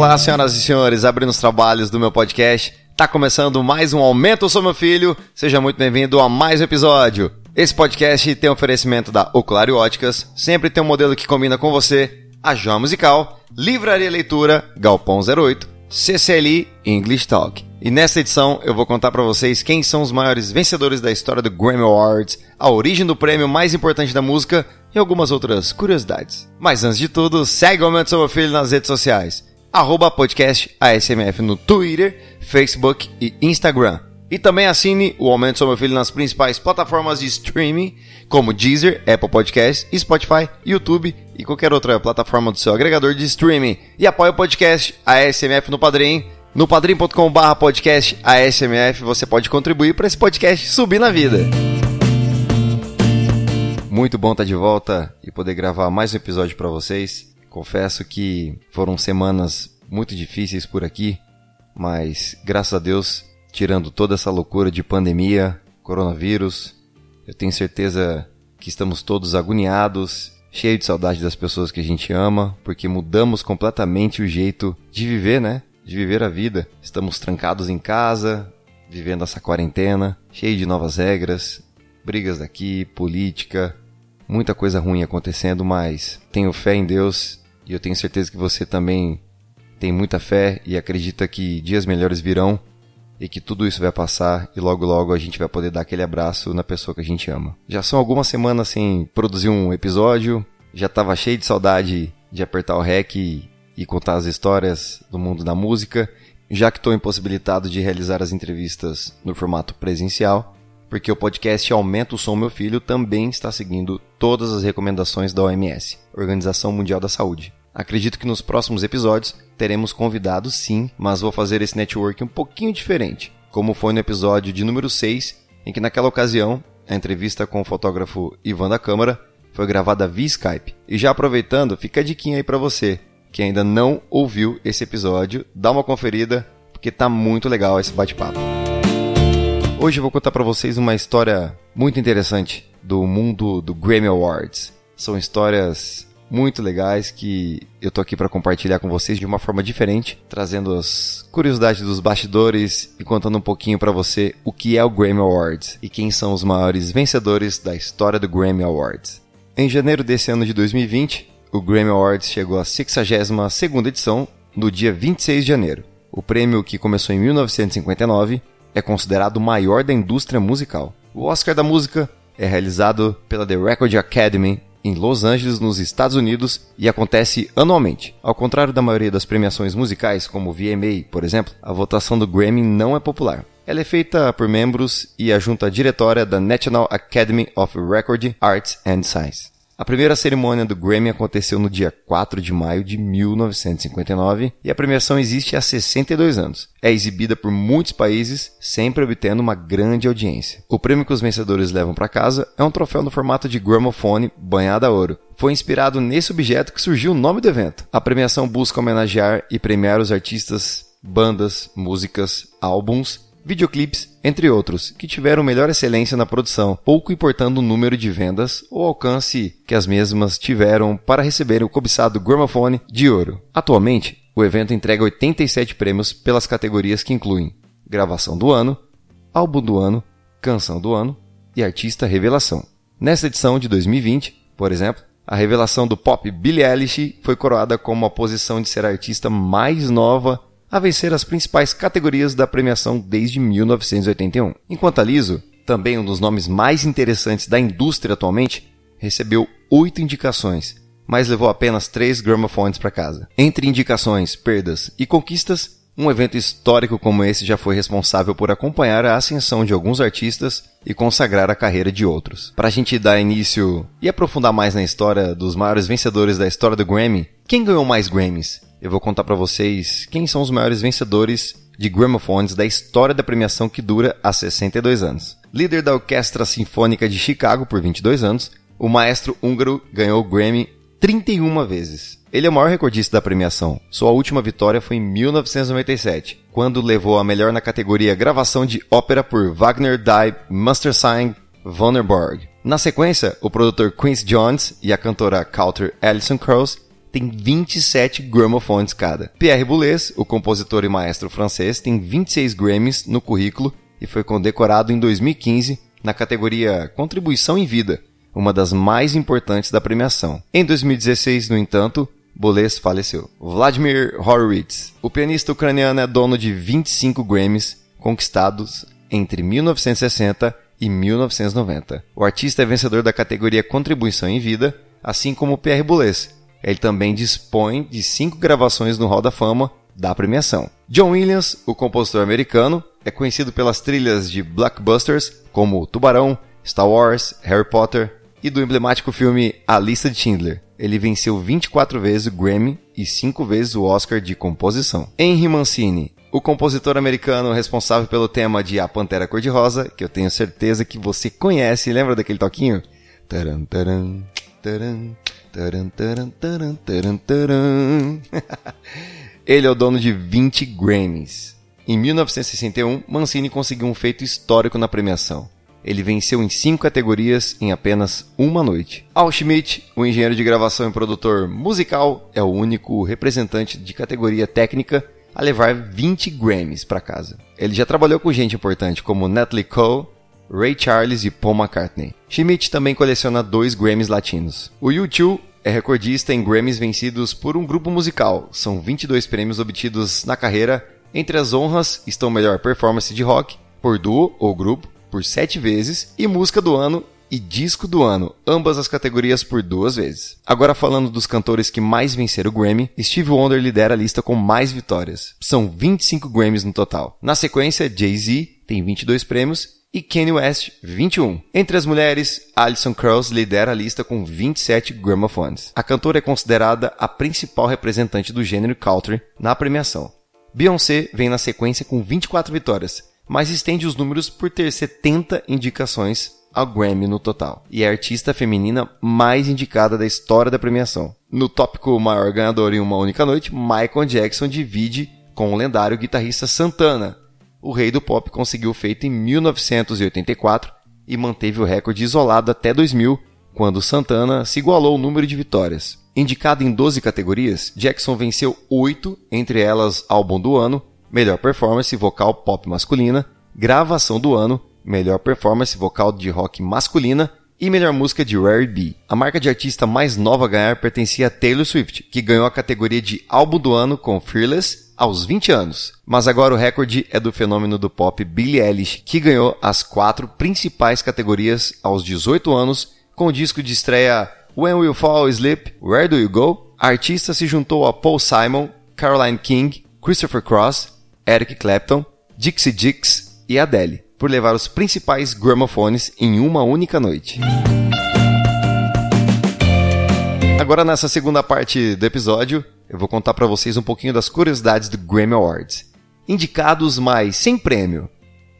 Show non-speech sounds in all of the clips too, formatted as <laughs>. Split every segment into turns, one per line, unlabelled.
Olá, senhoras e senhores, abrindo os trabalhos do meu podcast. Tá começando mais um Aumento Sou Meu Filho. Seja muito bem-vindo a mais um episódio. Esse podcast tem oferecimento da Oculário Óticas, sempre tem um modelo que combina com você, a João Musical, Livraria Leitura, Galpão 08, CCLI English Talk. E nesta edição eu vou contar para vocês quem são os maiores vencedores da história do Grammy Awards, a origem do prêmio mais importante da música e algumas outras curiosidades. Mas antes de tudo, segue o Aumento Meu Filho nas redes sociais arroba podcast ASMF no Twitter, Facebook e Instagram. E também assine o Aumento Sou Meu Filho nas principais plataformas de streaming, como Deezer, Apple Podcasts, Spotify, YouTube e qualquer outra plataforma do seu agregador de streaming. E apoie o podcast ASMF no Padrim. No padrim.com.br podcast ASMF você pode contribuir para esse podcast subir na vida. Muito bom estar de volta e poder gravar mais um episódio para vocês. Confesso que foram semanas muito difíceis por aqui, mas graças a Deus, tirando toda essa loucura de pandemia, coronavírus, eu tenho certeza que estamos todos agoniados, cheios de saudade das pessoas que a gente ama, porque mudamos completamente o jeito de viver, né? De viver a vida. Estamos trancados em casa, vivendo essa quarentena, cheio de novas regras, brigas daqui, política, muita coisa ruim acontecendo, mas tenho fé em Deus e eu tenho certeza que você também tem muita fé e acredita que dias melhores virão e que tudo isso vai passar e logo logo a gente vai poder dar aquele abraço na pessoa que a gente ama. Já são algumas semanas sem produzir um episódio, já estava cheio de saudade de apertar o REC e, e contar as histórias do mundo da música, já que estou impossibilitado de realizar as entrevistas no formato presencial, porque o podcast Aumenta o Som Meu Filho também está seguindo todas as recomendações da OMS, Organização Mundial da Saúde. Acredito que nos próximos episódios teremos convidados sim, mas vou fazer esse network um pouquinho diferente, como foi no episódio de número 6, em que naquela ocasião a entrevista com o fotógrafo Ivan da Câmara foi gravada via Skype. E já aproveitando, fica a diquinha aí para você que ainda não ouviu esse episódio, dá uma conferida, porque tá muito legal esse bate-papo. Hoje eu vou contar para vocês uma história muito interessante do mundo do Grammy Awards. São histórias muito legais que eu tô aqui para compartilhar com vocês de uma forma diferente, trazendo as curiosidades dos bastidores e contando um pouquinho para você o que é o Grammy Awards e quem são os maiores vencedores da história do Grammy Awards. Em janeiro desse ano de 2020, o Grammy Awards chegou à 62ª edição no dia 26 de janeiro. O prêmio, que começou em 1959, é considerado o maior da indústria musical. O Oscar da música é realizado pela The Record Academy em Los Angeles, nos Estados Unidos, e acontece anualmente. Ao contrário da maioria das premiações musicais, como o VMA, por exemplo, a votação do Grammy não é popular. Ela é feita por membros e a junta diretória da National Academy of Record Arts and Science. A primeira cerimônia do Grammy aconteceu no dia 4 de maio de 1959 e a premiação existe há 62 anos. É exibida por muitos países, sempre obtendo uma grande audiência. O prêmio que os vencedores levam para casa é um troféu no formato de gramofone banhado a ouro. Foi inspirado nesse objeto que surgiu o nome do evento. A premiação busca homenagear e premiar os artistas, bandas, músicas, álbuns videoclipes, entre outros, que tiveram melhor excelência na produção, pouco importando o número de vendas ou alcance que as mesmas tiveram para receber o cobiçado Gramophone de ouro. Atualmente, o evento entrega 87 prêmios pelas categorias que incluem Gravação do Ano, Álbum do Ano, Canção do Ano e Artista Revelação. Nesta edição de 2020, por exemplo, a revelação do pop Billie Eilish foi coroada como a posição de ser a artista mais nova a vencer as principais categorias da premiação desde 1981. Enquanto a Liso, também um dos nomes mais interessantes da indústria atualmente, recebeu oito indicações, mas levou apenas três gramophones para casa. Entre indicações, perdas e conquistas, um evento histórico como esse já foi responsável por acompanhar a ascensão de alguns artistas e consagrar a carreira de outros. Para a gente dar início e aprofundar mais na história dos maiores vencedores da história do Grammy, quem ganhou mais Grammys? Eu vou contar para vocês quem são os maiores vencedores de gramophones da história da premiação que dura há 62 anos. Líder da Orquestra Sinfônica de Chicago por 22 anos, o maestro húngaro ganhou o Grammy 31 vezes. Ele é o maior recordista da premiação. Sua última vitória foi em 1997, quando levou a melhor na categoria gravação de ópera por Wagner Die Mustersang Vonnerborg. Na sequência, o produtor Quincy Jones e a cantora Coulter Alison Krauss tem 27 gramophones cada. Pierre Boulez, o compositor e maestro francês, tem 26 Grammys no currículo e foi condecorado em 2015 na categoria Contribuição em Vida, uma das mais importantes da premiação. Em 2016, no entanto, Boulez faleceu. Vladimir Horowitz, o pianista ucraniano é dono de 25 Grammys conquistados entre 1960 e 1990. O artista é vencedor da categoria Contribuição em Vida, assim como Pierre Boulez. Ele também dispõe de cinco gravações no Hall da Fama da premiação. John Williams, o compositor americano, é conhecido pelas trilhas de blockbusters como Tubarão, Star Wars, Harry Potter e do emblemático filme A Lista de Schindler. Ele venceu 24 vezes o Grammy e 5 vezes o Oscar de composição. Henry Mancini, o compositor americano responsável pelo tema de A Pantera Cor-de-Rosa, que eu tenho certeza que você conhece, lembra daquele toquinho? Taran, taran, taran, taran, taran, taran, taran, taran. <laughs> Ele é o dono de 20 Grammys. Em 1961, Mancini conseguiu um feito histórico na premiação. Ele venceu em cinco categorias em apenas uma noite. Al Schmidt, o engenheiro de gravação e produtor musical, é o único representante de categoria técnica a levar 20 Grammys para casa. Ele já trabalhou com gente importante como Natalie Cole, Ray Charles e Paul McCartney. Schmidt também coleciona dois Grammys latinos. O U2 é recordista em Grammys vencidos por um grupo musical. São 22 prêmios obtidos na carreira. Entre as honras estão melhor performance de rock, por duo ou grupo, por sete vezes, e música do ano e disco do ano, ambas as categorias por duas vezes. Agora falando dos cantores que mais venceram o Grammy, Steve Wonder lidera a lista com mais vitórias. São 25 Grammys no total. Na sequência, Jay-Z tem 22 prêmios e Kanye West 21. Entre as mulheres, Alison Krauss lidera a lista com 27 gramophones. A cantora é considerada a principal representante do gênero country na premiação. Beyoncé vem na sequência com 24 vitórias, mas estende os números por ter 70 indicações ao Grammy no total, e é a artista feminina mais indicada da história da premiação. No tópico maior ganhador em uma única noite, Michael Jackson divide com o lendário guitarrista Santana. O rei do pop conseguiu o feito em 1984 e manteve o recorde isolado até 2000, quando Santana se igualou o número de vitórias. Indicado em 12 categorias, Jackson venceu 8, entre elas álbum do ano, melhor performance vocal pop masculina, gravação do ano melhor performance vocal de rock masculina e melhor música de Rare B. A marca de artista mais nova a ganhar pertencia a Taylor Swift, que ganhou a categoria de álbum do ano com Fearless aos 20 anos. Mas agora o recorde é do fenômeno do pop Billie Eilish, que ganhou as quatro principais categorias aos 18 anos com o disco de estreia When Will Fall Asleep, Where Do You Go? A artista se juntou a Paul Simon, Caroline King, Christopher Cross, Eric Clapton, Dixie Dix e Adele por levar os principais gramophones em uma única noite. Agora nessa segunda parte do episódio, eu vou contar para vocês um pouquinho das curiosidades do Grammy Awards. Indicados, mas sem prêmio.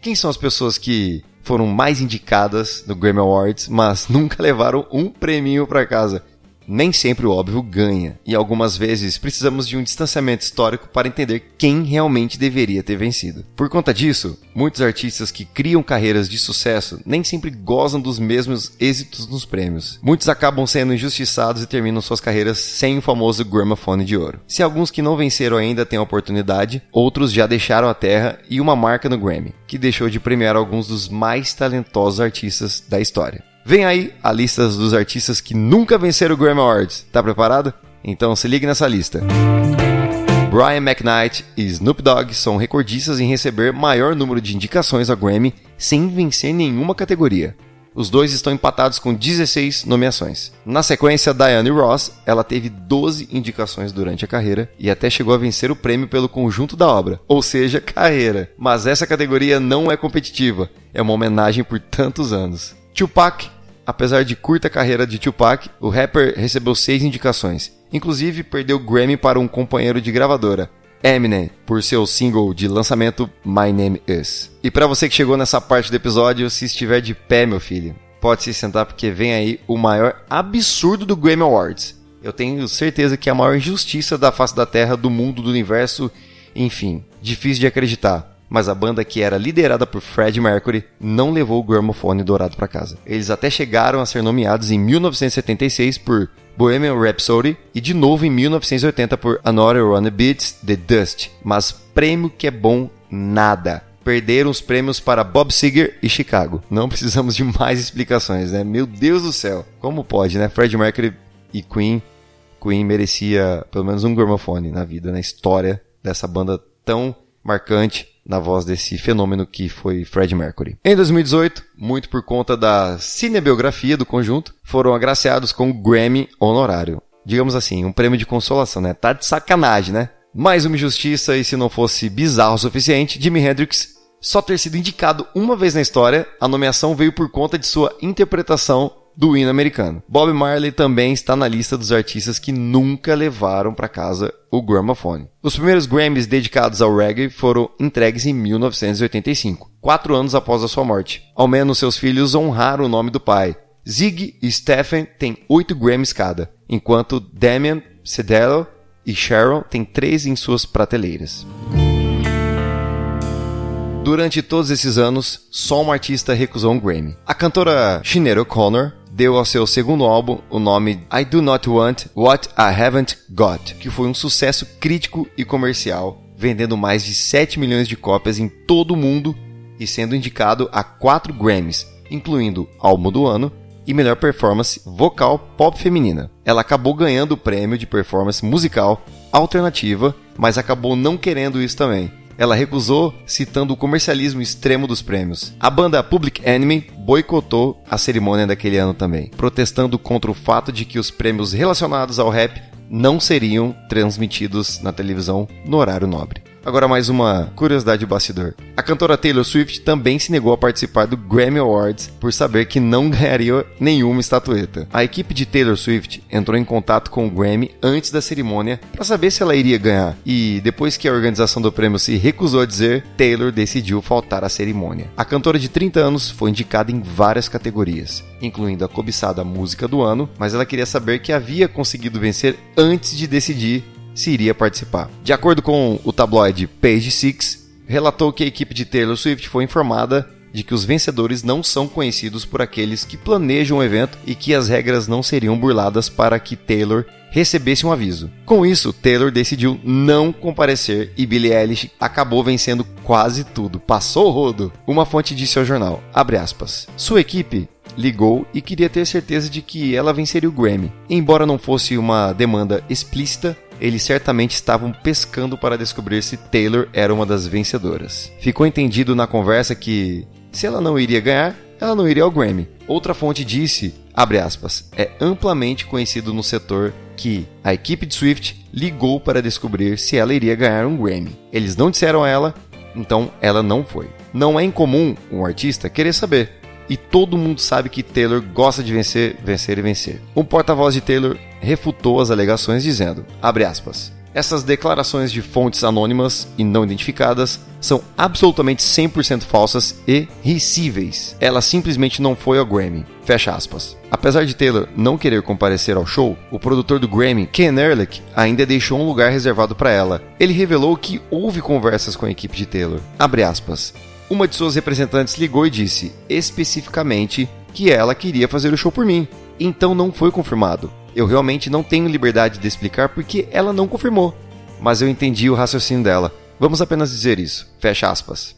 Quem são as pessoas que foram mais indicadas no Grammy Awards, mas <laughs> nunca levaram um prêmio para casa? Nem sempre o óbvio ganha, e algumas vezes precisamos de um distanciamento histórico para entender quem realmente deveria ter vencido. Por conta disso, muitos artistas que criam carreiras de sucesso nem sempre gozam dos mesmos êxitos nos prêmios. Muitos acabam sendo injustiçados e terminam suas carreiras sem o famoso gramophone de ouro. Se alguns que não venceram ainda têm a oportunidade, outros já deixaram a terra e uma marca no Grammy, que deixou de premiar alguns dos mais talentosos artistas da história. Vem aí a lista dos artistas que nunca venceram o Grammy Awards. Tá preparado? Então se ligue nessa lista. Brian McKnight e Snoop Dogg são recordistas em receber maior número de indicações ao Grammy sem vencer nenhuma categoria. Os dois estão empatados com 16 nomeações. Na sequência, Diane Ross, ela teve 12 indicações durante a carreira e até chegou a vencer o prêmio pelo conjunto da obra, ou seja, <laughs> carreira. Mas essa categoria não é competitiva, é uma homenagem por tantos anos. Tupac, apesar de curta carreira de Tupac, o rapper recebeu seis indicações. Inclusive, perdeu Grammy para um companheiro de gravadora, Eminem, por seu single de lançamento My Name Is. E para você que chegou nessa parte do episódio, se estiver de pé, meu filho, pode se sentar porque vem aí o maior absurdo do Grammy Awards. Eu tenho certeza que é a maior injustiça da face da Terra, do mundo, do universo, enfim, difícil de acreditar. Mas a banda que era liderada por Fred Mercury não levou o gramofone dourado para casa. Eles até chegaram a ser nomeados em 1976 por Bohemian Rhapsody e de novo em 1980 por Another One Beats The Dust, mas prêmio que é bom nada. Perderam os prêmios para Bob Seger e Chicago. Não <laughs> precisamos de mais explicações, né? Meu Deus do céu. Como pode, né? Fred Mercury e Queen. Queen merecia pelo menos um gramofone na vida, na história dessa banda tão marcante na voz desse fenômeno que foi Fred Mercury. Em 2018, muito por conta da cinebiografia do conjunto, foram agraciados com o Grammy honorário. Digamos assim, um prêmio de consolação, né? Tá de sacanagem, né? Mais uma injustiça e se não fosse bizarro o suficiente, Jimi Hendrix só ter sido indicado uma vez na história, a nomeação veio por conta de sua interpretação do hino americano. Bob Marley também está na lista dos artistas que nunca levaram para casa o gramophone. Os primeiros Grammys dedicados ao reggae foram entregues em 1985, quatro anos após a sua morte. Ao menos seus filhos honraram o nome do pai. Zig e Stephen têm oito Grammys cada, enquanto Damian, Cedello e Sharon têm três em suas prateleiras. Durante todos esses anos, só uma artista recusou um Grammy. A cantora Sinead O'Connor deu ao seu segundo álbum o nome I Do Not Want What I Haven't Got, que foi um sucesso crítico e comercial, vendendo mais de 7 milhões de cópias em todo o mundo e sendo indicado a 4 Grammys, incluindo Álbum do Ano e Melhor Performance Vocal Pop Feminina. Ela acabou ganhando o prêmio de performance musical alternativa, mas acabou não querendo isso também ela recusou, citando o comercialismo extremo dos prêmios. A banda Public Enemy boicotou a cerimônia daquele ano também, protestando contra o fato de que os prêmios relacionados ao rap não seriam transmitidos na televisão no horário nobre. Agora mais uma curiosidade bastidor. A cantora Taylor Swift também se negou a participar do Grammy Awards por saber que não ganharia nenhuma estatueta. A equipe de Taylor Swift entrou em contato com o Grammy antes da cerimônia para saber se ela iria ganhar. E depois que a organização do prêmio se recusou a dizer, Taylor decidiu faltar à cerimônia. A cantora de 30 anos foi indicada em várias categorias, incluindo a cobiçada Música do Ano, mas ela queria saber que havia conseguido vencer antes de decidir se iria participar. De acordo com o tabloide Page Six, relatou que a equipe de Taylor Swift foi informada de que os vencedores não são conhecidos por aqueles que planejam o evento e que as regras não seriam burladas para que Taylor recebesse um aviso. Com isso, Taylor decidiu não comparecer e Billie Eilish acabou vencendo quase tudo. Passou o rodo. Uma fonte disse ao jornal, aspas, Sua equipe ligou e queria ter certeza de que ela venceria o Grammy. Embora não fosse uma demanda explícita, eles certamente estavam pescando para descobrir se Taylor era uma das vencedoras. Ficou entendido na conversa que, se ela não iria ganhar, ela não iria ao Grammy. Outra fonte disse, aspas, é amplamente conhecido no setor que a equipe de Swift ligou para descobrir se ela iria ganhar um Grammy. Eles não disseram a ela, então ela não foi. Não é incomum um artista querer saber. E todo mundo sabe que Taylor gosta de vencer, vencer e vencer. Um porta-voz de Taylor refutou as alegações dizendo, aspas, essas declarações de fontes anônimas e não identificadas são absolutamente 100% falsas e ricíveis. Ela simplesmente não foi ao Grammy. Fecha aspas. Apesar de Taylor não querer comparecer ao show, o produtor do Grammy, Ken Ehrlich, ainda deixou um lugar reservado para ela. Ele revelou que houve conversas com a equipe de Taylor. Abre aspas. Uma de suas representantes ligou e disse, especificamente, que ela queria fazer o show por mim. Então não foi confirmado. Eu realmente não tenho liberdade de explicar porque ela não confirmou. Mas eu entendi o raciocínio dela. Vamos apenas dizer isso. Fecha aspas.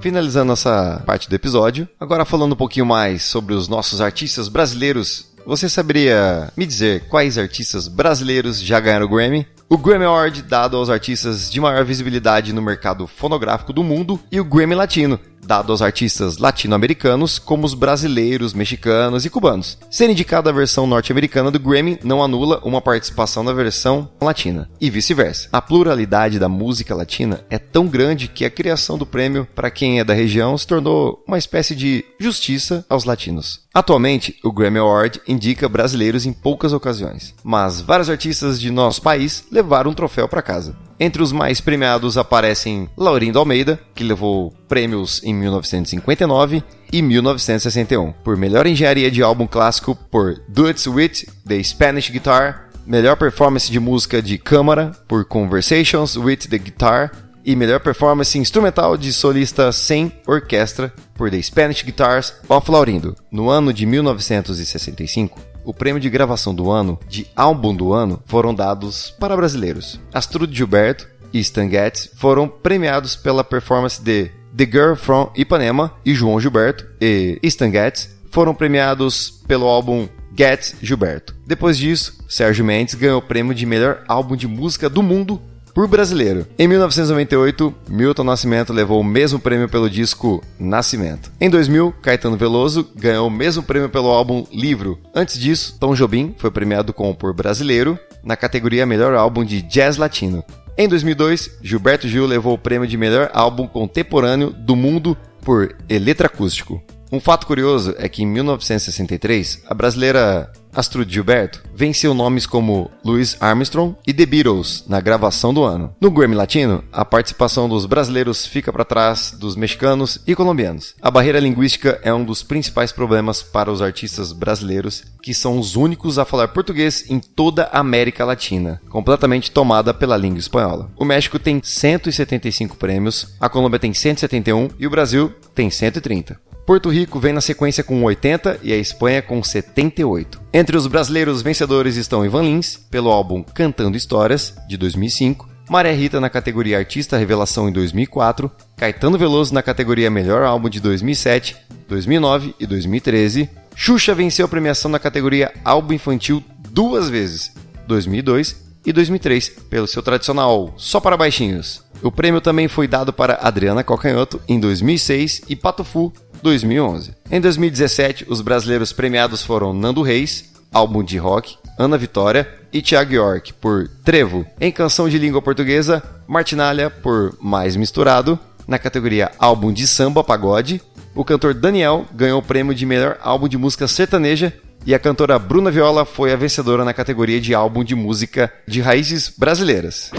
Finalizando essa parte do episódio, agora falando um pouquinho mais sobre os nossos artistas brasileiros, você saberia me dizer quais artistas brasileiros já ganharam o Grammy? O Grammy Award dado aos artistas de maior visibilidade no mercado fonográfico do mundo e o Grammy Latino, dado aos artistas latino-americanos como os brasileiros, mexicanos e cubanos. Ser indicada a versão norte-americana do Grammy não anula uma participação na versão latina, e vice-versa. A pluralidade da música latina é tão grande que a criação do prêmio para quem é da região se tornou uma espécie de justiça aos latinos. Atualmente, o Grammy Award indica brasileiros em poucas ocasiões, mas vários artistas de nosso país levaram um troféu para casa. Entre os mais premiados aparecem Laurindo Almeida, que levou prêmios em 1959 e 1961, por melhor engenharia de álbum clássico por Duets with the Spanish Guitar, melhor performance de música de câmara por Conversations with the Guitar. E melhor performance instrumental de solista sem orquestra por The Spanish Guitars of Laurindo. No ano de 1965, o prêmio de gravação do ano de álbum do ano foram dados para brasileiros. Astrudo Gilberto e Stan Getz foram premiados pela performance de The Girl from Ipanema e João Gilberto e Stan Getz foram premiados pelo álbum Getz Gilberto. Depois disso, Sérgio Mendes ganhou o prêmio de melhor álbum de música do mundo por brasileiro. Em 1998, Milton Nascimento levou o mesmo prêmio pelo disco Nascimento. Em 2000, Caetano Veloso ganhou o mesmo prêmio pelo álbum Livro. Antes disso, Tom Jobim foi premiado com o por brasileiro na categoria Melhor Álbum de Jazz Latino. Em 2002, Gilberto Gil levou o prêmio de melhor álbum contemporâneo do mundo por Eletracústico. Um fato curioso é que em 1963, a brasileira Astrud Gilberto venceu nomes como Louis Armstrong e The Beatles na gravação do ano. No Grammy Latino, a participação dos brasileiros fica para trás dos mexicanos e colombianos. A barreira linguística é um dos principais problemas para os artistas brasileiros, que são os únicos a falar português em toda a América Latina, completamente tomada pela língua espanhola. O México tem 175 prêmios, a Colômbia tem 171 e o Brasil tem 130. Porto Rico vem na sequência com 80 e a Espanha com 78. Entre os brasileiros vencedores estão Ivan Lins, pelo álbum Cantando Histórias, de 2005, Maria Rita na categoria Artista Revelação em 2004, Caetano Veloso na categoria Melhor Álbum de 2007, 2009 e 2013. Xuxa venceu a premiação na categoria Álbum Infantil duas vezes, 2002 e 2003, pelo seu tradicional Só para Baixinhos. O prêmio também foi dado para Adriana Cocanhoto em 2006 e Patufu 2011. Em 2017, os brasileiros premiados foram Nando Reis, álbum de rock, Ana Vitória e Thiago York por Trevo. Em canção de língua portuguesa, Martinalha por Mais Misturado. Na categoria Álbum de Samba Pagode, o cantor Daniel ganhou o prêmio de melhor álbum de música sertaneja e a cantora Bruna Viola foi a vencedora na categoria de álbum de música de raízes brasileiras.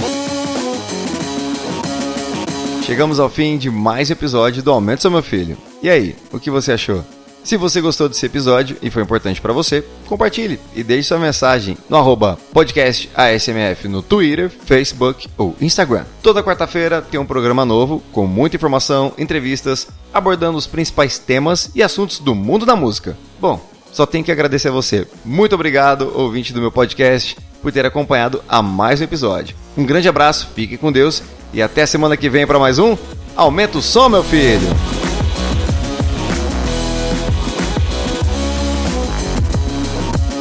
Chegamos ao fim de mais um episódio do Aumento Seu Meu Filho. E aí, o que você achou? Se você gostou desse episódio e foi importante para você, compartilhe e deixe sua mensagem no arroba podcast ASMF no Twitter, Facebook ou Instagram. Toda quarta-feira tem um programa novo com muita informação, entrevistas, abordando os principais temas e assuntos do mundo da música. Bom, só tenho que agradecer a você. Muito obrigado, ouvinte do meu podcast, por ter acompanhado a mais um episódio. Um grande abraço, fique com Deus e até semana que vem para mais um Aumenta o som, meu filho!